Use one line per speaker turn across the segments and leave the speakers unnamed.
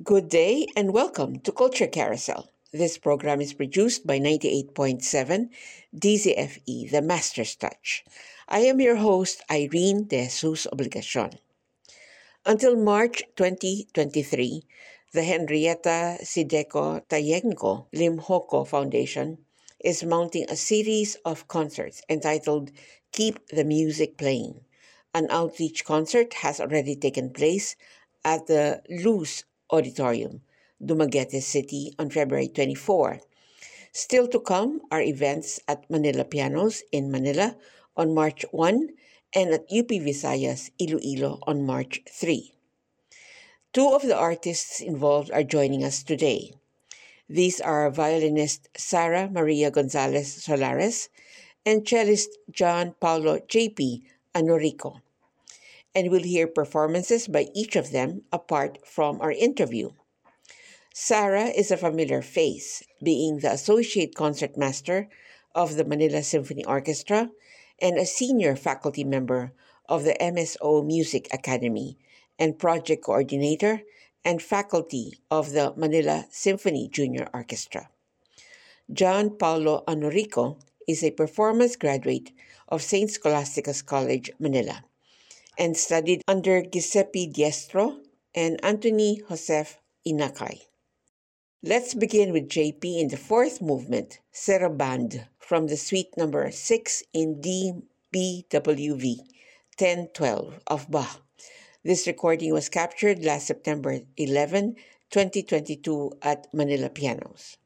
Good day and welcome to Culture Carousel. This program is produced by 98.7 DZFE, The Master's Touch. I am your host, Irene De Jesus Obligacion. Until March 2023, the Henrietta Sideco Tayenko Limhoko Foundation is mounting a series of concerts entitled Keep the Music Playing. An outreach concert has already taken place at the Luce Auditorium, Dumaguete City on February 24. Still to come are events at Manila Pianos in Manila on March 1 and at UP Visayas Iloilo on March 3. Two of the artists involved are joining us today. These are violinist Sara Maria Gonzales Solares and cellist John Paulo J.P. Anorico and we'll hear performances by each of them apart from our interview. Sarah is a familiar face, being the Associate Concertmaster of the Manila Symphony Orchestra and a senior faculty member of the MSO Music Academy and project coordinator and faculty of the Manila Symphony Junior Orchestra. John Paulo Anorico is a performance graduate of St. Scholastica's College, Manila and studied under Giuseppe Diestro and Anthony Joseph Inakay. Let's begin with JP in the fourth movement, Sarabande, from the suite number 6 in D BWV 1012 of Bach. This recording was captured last September 11, 2022 at Manila Pianos.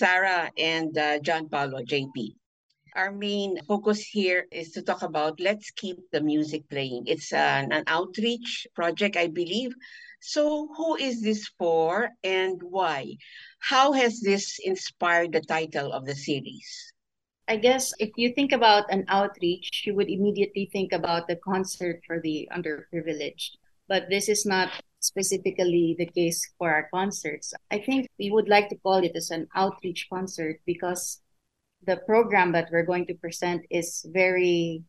Sara and uh, John Paulo, JP. Our main focus here is to talk about Let's Keep the Music Playing. It's an, an outreach project, I believe. So, who is this for and why? How has this inspired the title of the series?
I guess if you think about an outreach, you would immediately think about the concert for the underprivileged. But this is not specifically the case for our concerts. I think we would like to call it as an outreach concert because the program that we're going to present is very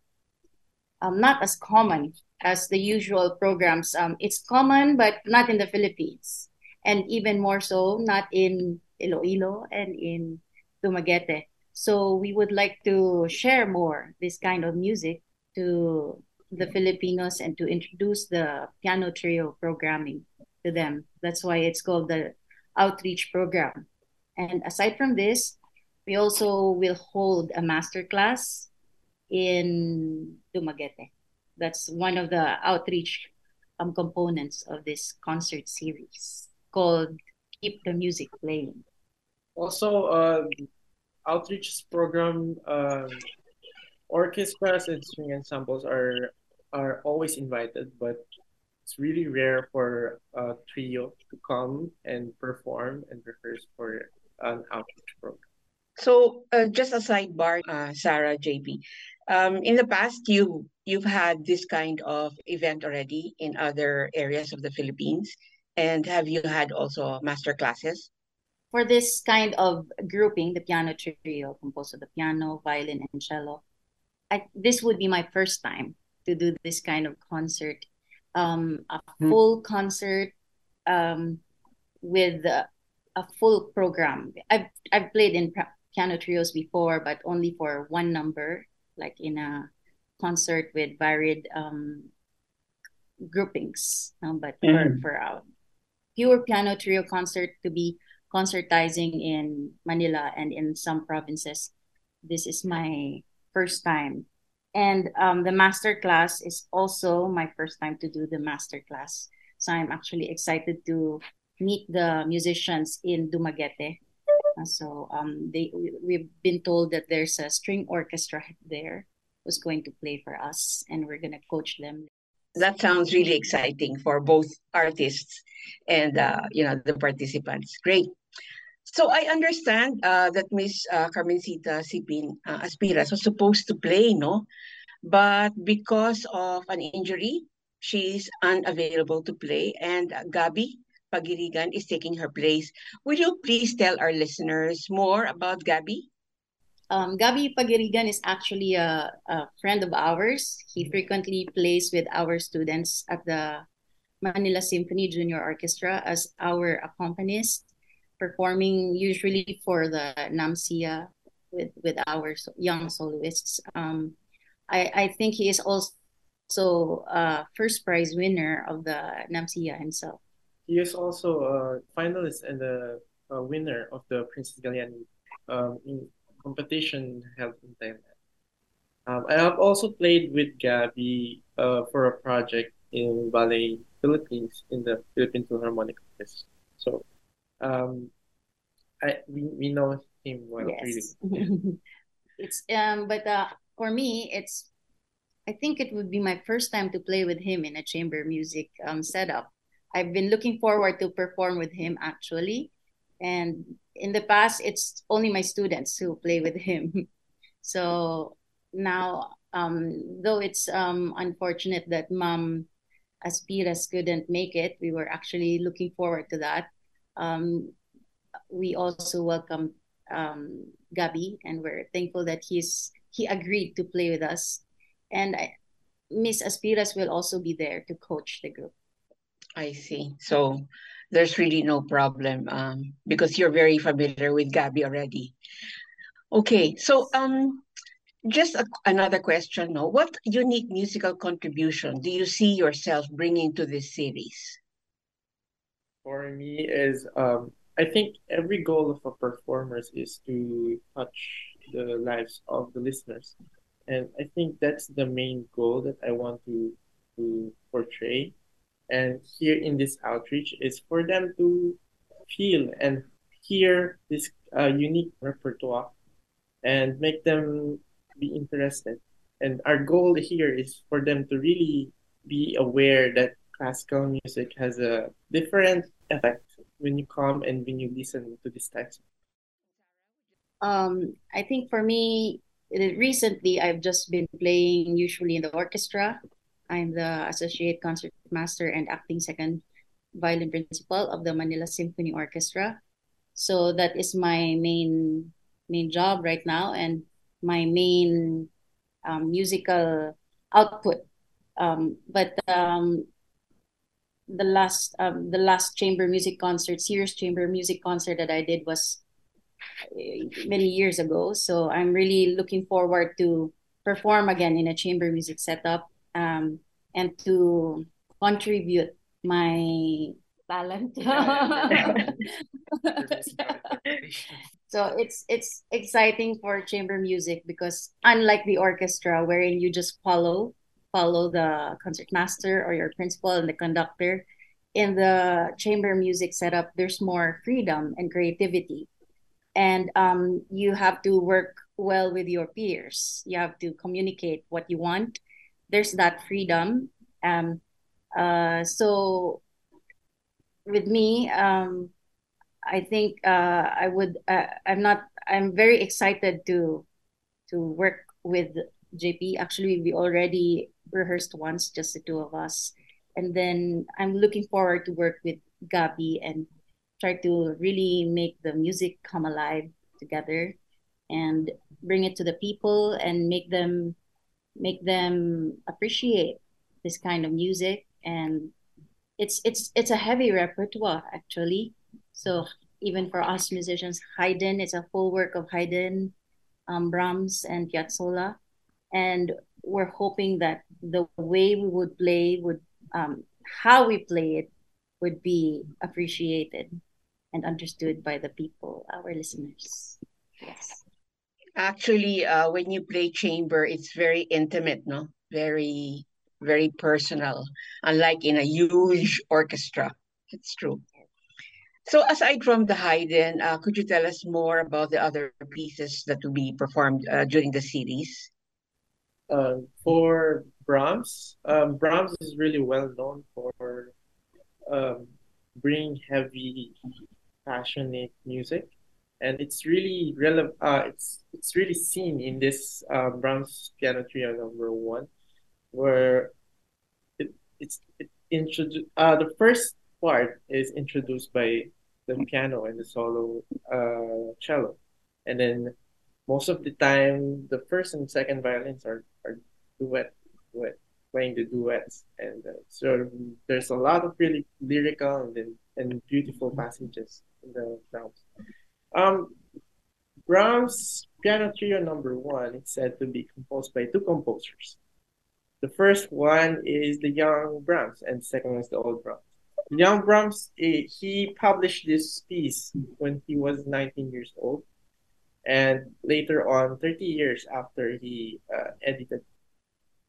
um, not as common as the usual programs. Um, it's common, but not in the Philippines, and even more so, not in Iloilo and in Dumaguete. So we would like to share more this kind of music to the Filipinos and to introduce the piano trio programming to them. That's why it's called the outreach program. And aside from this, we also will hold a master class in Dumaguete. That's one of the outreach um, components of this concert series called Keep the Music Playing.
Also, uh, outreach program uh, orchestras and string ensembles are are always invited, but it's really rare for a trio to come and perform and rehearse for an outreach program.
So, uh, just a sidebar, uh, Sarah, JP. Um, in the past, you you've had this kind of event already in other areas of the Philippines, and have you had also master classes?
For this kind of grouping, the piano trio composed of the piano, violin, and cello, I, this would be my first time to do this kind of concert, um, a hmm. full concert um, with a, a full program. I've I've played in piano trios before, but only for one number, like in a concert with varied um, groupings. Um, but mm. for, hmm. for a pure piano trio concert to be concertizing in Manila and in some provinces, this is my first time. And um, the master class is also my first time to do the master class. So I'm actually excited to meet the musicians in Dumaguete uh, so um, they we've been told that there's a string orchestra there who's going to play for us, and we're gonna coach them.
That sounds really exciting for both artists and uh, you know the participants. Great. So I understand uh, that Miss uh, Carmencita Sipin uh, Aspiras was supposed to play, no, but because of an injury, she's unavailable to play. And uh, Gabi Paguirigan is taking her place. Will you please tell our listeners more about Gabi?
Um, Gabi Paguirigan is actually a, a friend of ours. He frequently plays with our students at the Manila Symphony Junior Orchestra as our accompanist, performing usually for the NAMCYA with, with our young soloists. Um, I, I think he is also a first prize winner of the NAMCYA himself.
He is also a finalist and a winner of the Princess Galyani um, competition held in Thailand. Um, I have also played with Gabi uh, for a project in Ballet Philippines in the Philippine Philharmonic Orchestra. So um, I we, we know him well yes.
really. it's um but uh, for me it's I think it would be my first time to play with him in a chamber music um, setup. I've been looking forward to perform with him actually. And in the past, it's only my students who play with him. so now, um, though it's um, unfortunate that Mom Aspiras couldn't make it, we were actually looking forward to that. Um, we also welcome um, Gabi, and we're thankful that he's he agreed to play with us. And Miss Aspiras will also be there to coach the group.
I see. So there's really no problem um, because you're very familiar with Gabi already. Okay, so um, just a, another question. No, what unique musical contribution do you see yourself bringing to this series?
For me, is um, I think every goal of a performer is to touch the lives of the listeners, and I think that's the main goal that I want to to portray and here in this outreach is for them to feel and hear this uh, unique repertoire and make them be interested. And our goal here is for them to really be aware that classical music has a different effect when you come and when you listen to this text.
Um, I think for me, recently I've just been playing usually in the orchestra. I'm the associate concert master and acting second violin principal of the Manila Symphony Orchestra. So that is my main main job right now and my main um, musical output. Um, but um, the last um, the last chamber music concert, serious chamber music concert that I did was uh, many years ago. So I'm really looking forward to perform again in a chamber music setup um, and to contribute my talent. so it's it's exciting for chamber music because unlike the orchestra wherein you just follow follow the concertmaster or your principal and the conductor in the chamber music setup there's more freedom and creativity and um, you have to work well with your peers you have to communicate what you want there's that freedom um, uh, so with me um, I think uh, I would. Uh, I'm not. I'm very excited to to work with JP. Actually, we already rehearsed once, just the two of us, and then I'm looking forward to work with Gabby and try to really make the music come alive together and bring it to the people and make them make them appreciate this kind of music. And it's it's it's a heavy repertoire actually. So even for us musicians, Haydn is a full work of Haydn, um, Brahms, and Piazzolla, and we're hoping that the way we would play would um, how we play it would be appreciated and understood by the people, our listeners. Yes.
Actually, uh, when you play chamber, it's very intimate, no? Very, very personal. Unlike in a huge orchestra. It's true. So aside from the Haydn, uh, could you tell us more about the other pieces that will be performed uh, during the series?
Uh, for Brahms, um, Brahms is really well known for um, bringing heavy, passionate music, and it's really relevant. Uh, it's it's really seen in this uh, Brahms Piano Trio Number One, where it it's it introduced. Uh, the first part is introduced by the piano and the solo uh, cello, and then most of the time the first and second violins are are duet duet playing the duets, and uh, so there's a lot of really lyrical and and beautiful passages in the Brahms. Um, Brahms Piano Trio Number One is said to be composed by two composers. The first one is the young Brahms, and the second is the old Brahms. Young Brahms, eh, he published this piece when he was 19 years old. And later on, 30 years after he uh, edited.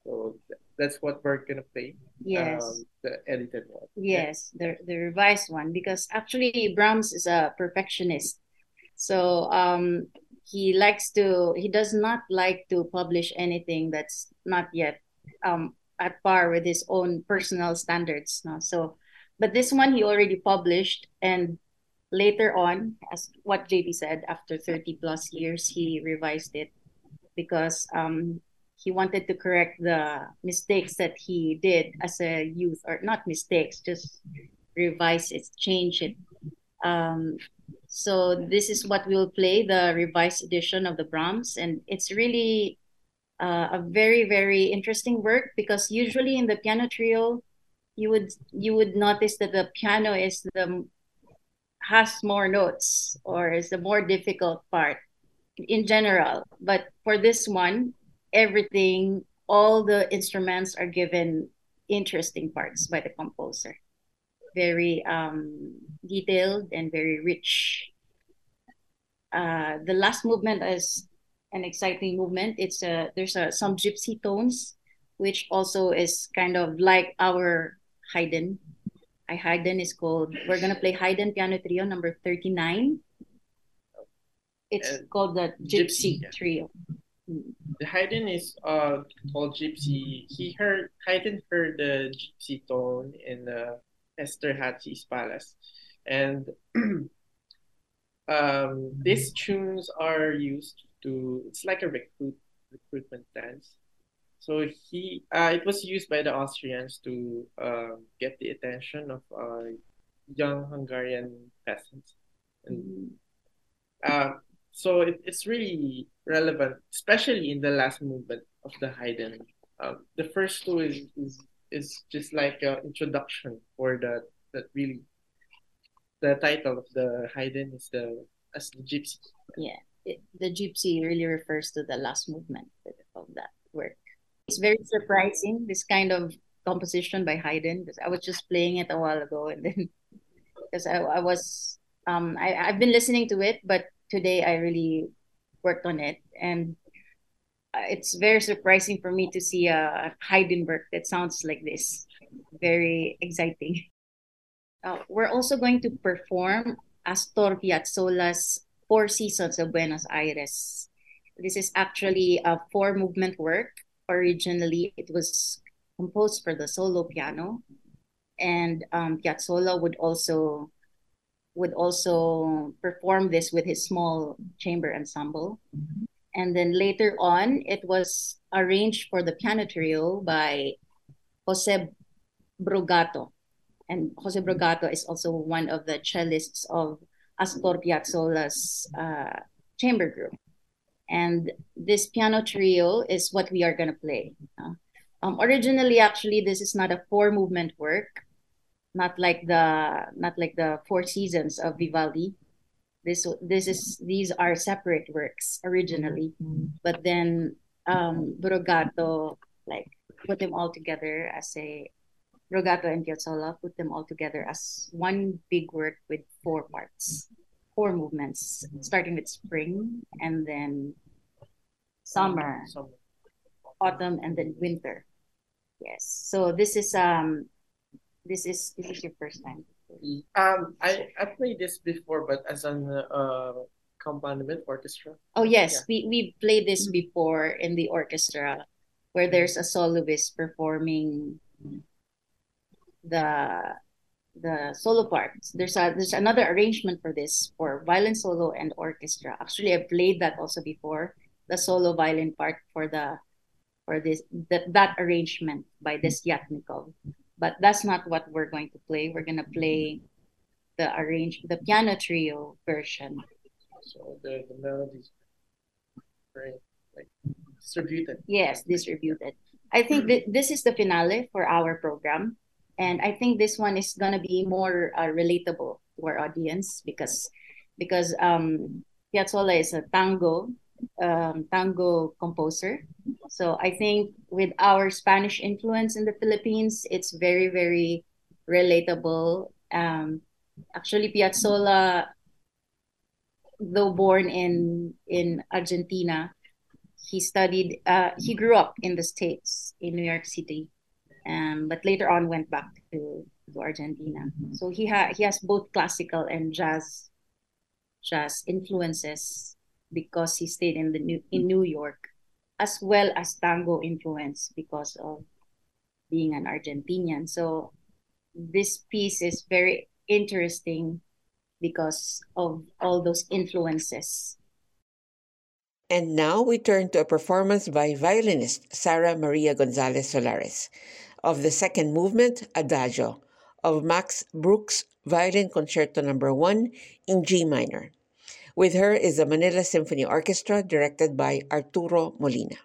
So that's what we're going to play.
Yes.
Um, the edited one.
Yes, the, the revised one. Because actually, Brahms is a perfectionist. So um, he likes to, he does not like to publish anything that's not yet um, at par with his own personal standards. No? So but this one he already published, and later on, as what JP said, after 30 plus years, he revised it because um, he wanted to correct the mistakes that he did as a youth, or not mistakes, just revise it, change it. Um, so this is what we'll play, the revised edition of the Brahms, and it's really uh, a very very interesting work because usually in the piano trio you would you would notice that the piano is the has more notes or is the more difficult part in general. But for this one everything all the instruments are given interesting parts by the composer. Very um, detailed and very rich. Uh, the last movement is an exciting movement. It's a there's a some gypsy tones which also is kind of like our Haydn. Haydn is called. We're gonna play Haydn Piano Trio number thirty nine. It's called the Gypsy, Gypsy yeah. Trio.
the Haydn is uh called Gypsy. He heard Haydn heard the Gypsy tone in uh, Esterhazy's palace, and um, these tunes are used to. It's like a recruit recruitment dance. So he, uh, it was used by the Austrians to uh, get the attention of uh, young Hungarian peasants, and uh, so it, it's really relevant, especially in the last movement of the Haydn. Um, the first two is, is is just like an introduction for that that really the title of the Haydn is the as the gypsy.
Yeah, it, the gypsy really refers to the last movement of that work. It's very surprising this kind of composition by Haydn because I was just playing it a while ago and then because I, I was um I, I've been listening to it but today I really worked on it and it's very surprising for me to see a Haydn work that sounds like this very exciting uh, we're also going to perform Astor Piazzolla's Four Seasons of Buenos Aires. This is actually a four movement work. Originally, it was composed for the solo piano, and um, Piazzolla would also would also perform this with his small chamber ensemble. And then later on, it was arranged for the piano trio by Jose Bragato and Jose Bragato is also one of the cellists of Astor Piazzolla's uh, chamber group. And this piano trio is what we are going to play. Uh, um, originally, actually, this is not a four movement work, not like the not like the Four Seasons of Vivaldi. This this is these are separate works originally, but then um, Bragato like put them all together as a Bragato and Piazzolla put them all together as one big work with four parts, four movements, starting with spring and then summer,
Summer.
autumn, and then winter. Yes. So this is um this is this is your first time.
Um, I I played this before, but as an uh accompaniment orchestra.
Oh yes,
Yeah.
we we played this before in the orchestra where there's a soloist performing the the solo parts. There's a there's another arrangement for this for violin solo and orchestra. Actually, I played that also before the solo violin part for the for this that that arrangement by Desyatnikov. But that's not what we're going to play. We're gonna play the arrange the piano trio version.
So the the melodies, very like distributed.
Yes, distributed. I think th- this is the finale for our program. And I think this one is going to be more uh, relatable to our audience because because um, Piazzolla is a tango um, tango composer. So I think with our Spanish influence in the Philippines, it's very very relatable. Um, actually, Piazzolla, though born in in Argentina, he studied uh, he grew up in the states in new york city um, but later on went back to, to argentina so he ha- he has both classical and jazz jazz influences because he stayed in the new in mm-hmm. new york as well as tango influence because of being an argentinian. So this piece is very interesting because of all those influences.
And now we turn to a performance by violinist Sara Maria Gonzales Solares of the second movement, Adagio, of Max Bruch's Violin Concerto Number 1 in G minor. With her is the Manila Symphony Orchestra directed by Arturo Molina.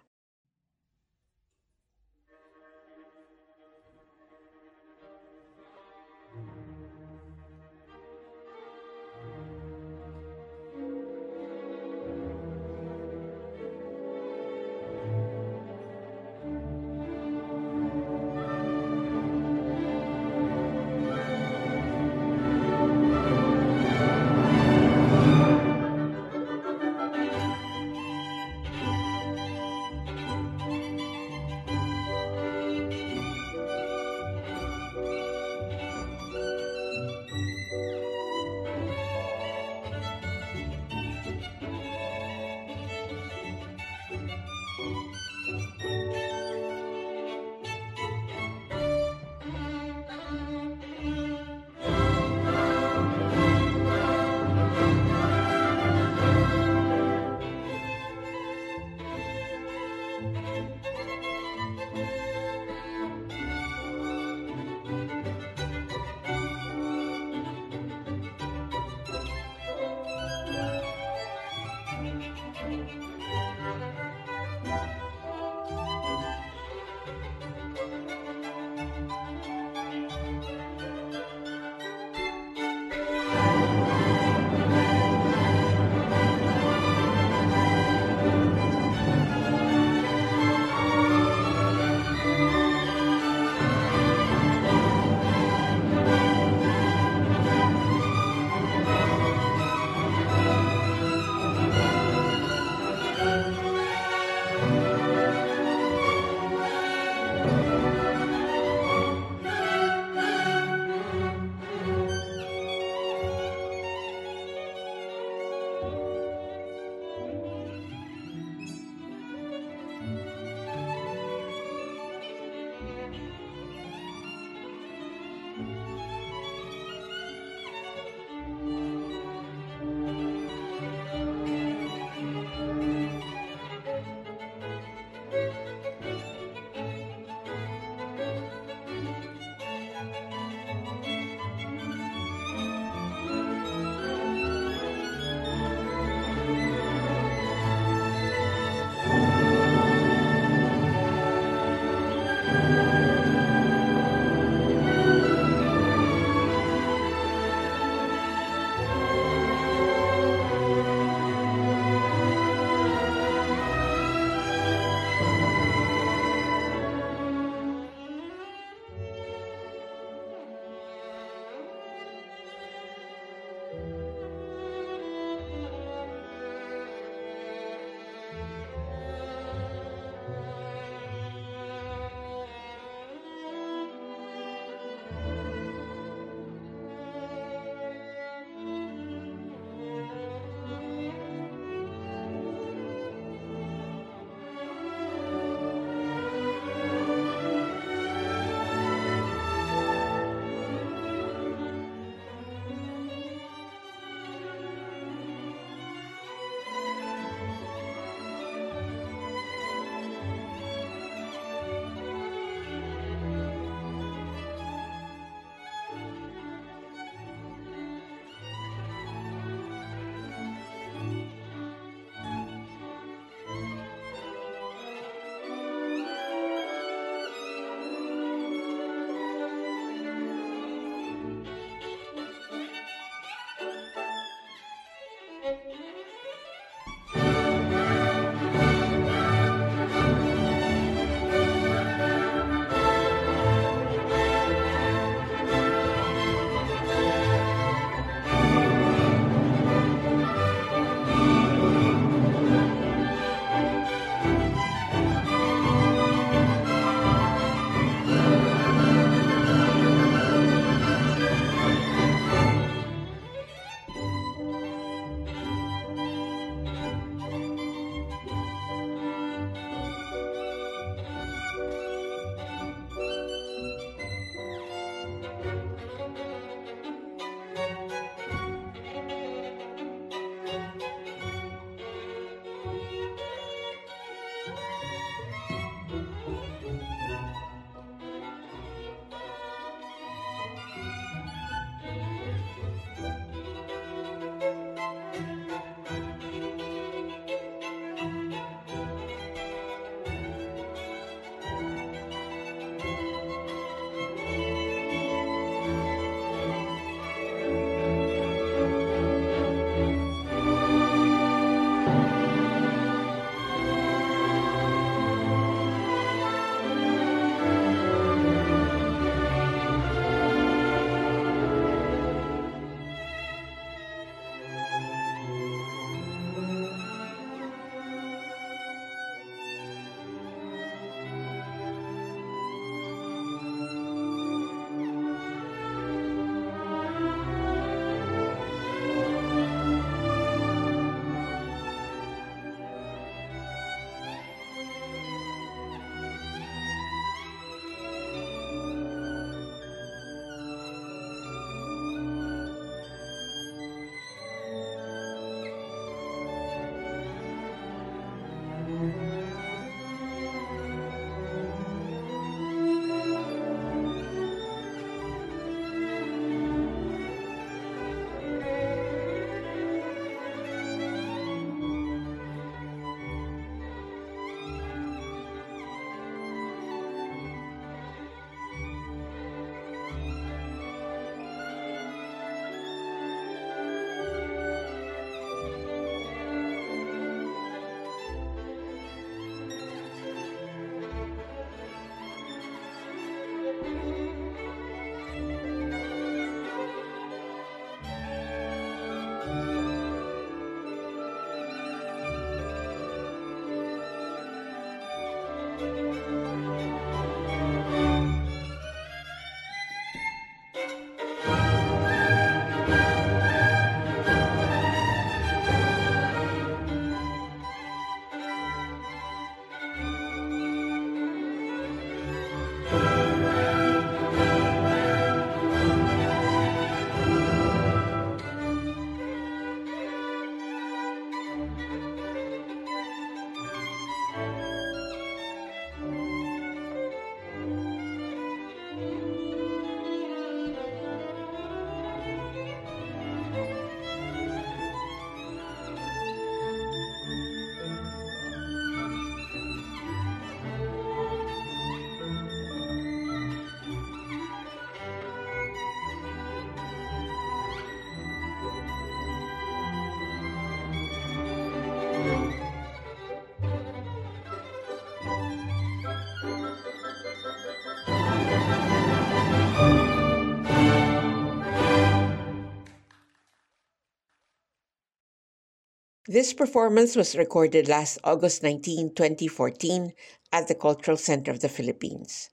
This performance was recorded last August 19, 2014, at the Cultural Center of the Philippines.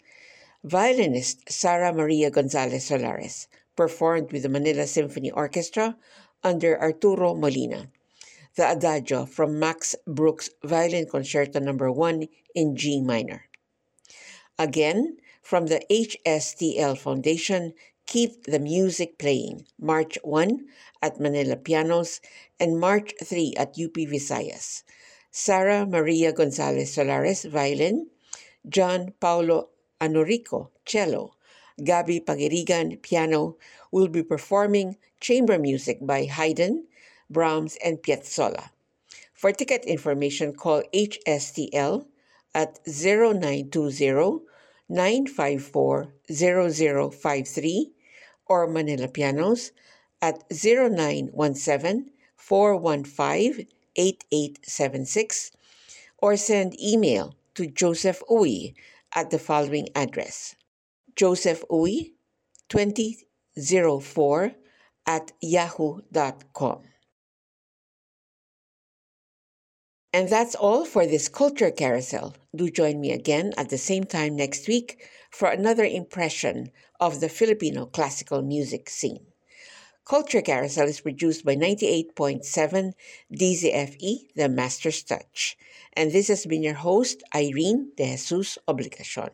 Violinist Sara Maria Gonzales Solares performed with the Manila Symphony Orchestra under Arturo Molina. The Adagio from Max Bruch's Violin Concerto No. 1 in G minor. Again, from the HSTL Foundation, Keep the Music Playing, March 1 at Manila Pianos and March 3 at UP Visayas. Sara Maria Gonzales Solares, violin, John Paulo Anorico, cello, Gabi Paguirigan, piano, will be performing chamber music by Haydn, Brahms, and Piazzolla. For ticket information, call HSTL at 0920 954 0053 or Manila Pianos at 0917 415 8876 or send email to Joseph Uy at the following address Joseph Uy 2004 at yahoo.com. And that's all for this Culture Carousel. Do join me again at the same time next week for another impression of the Filipino classical music scene. Culture Carousel is produced by 98.7 DZFE, The Master's Touch. And this has been your host, Irene De Jesus Obligacion.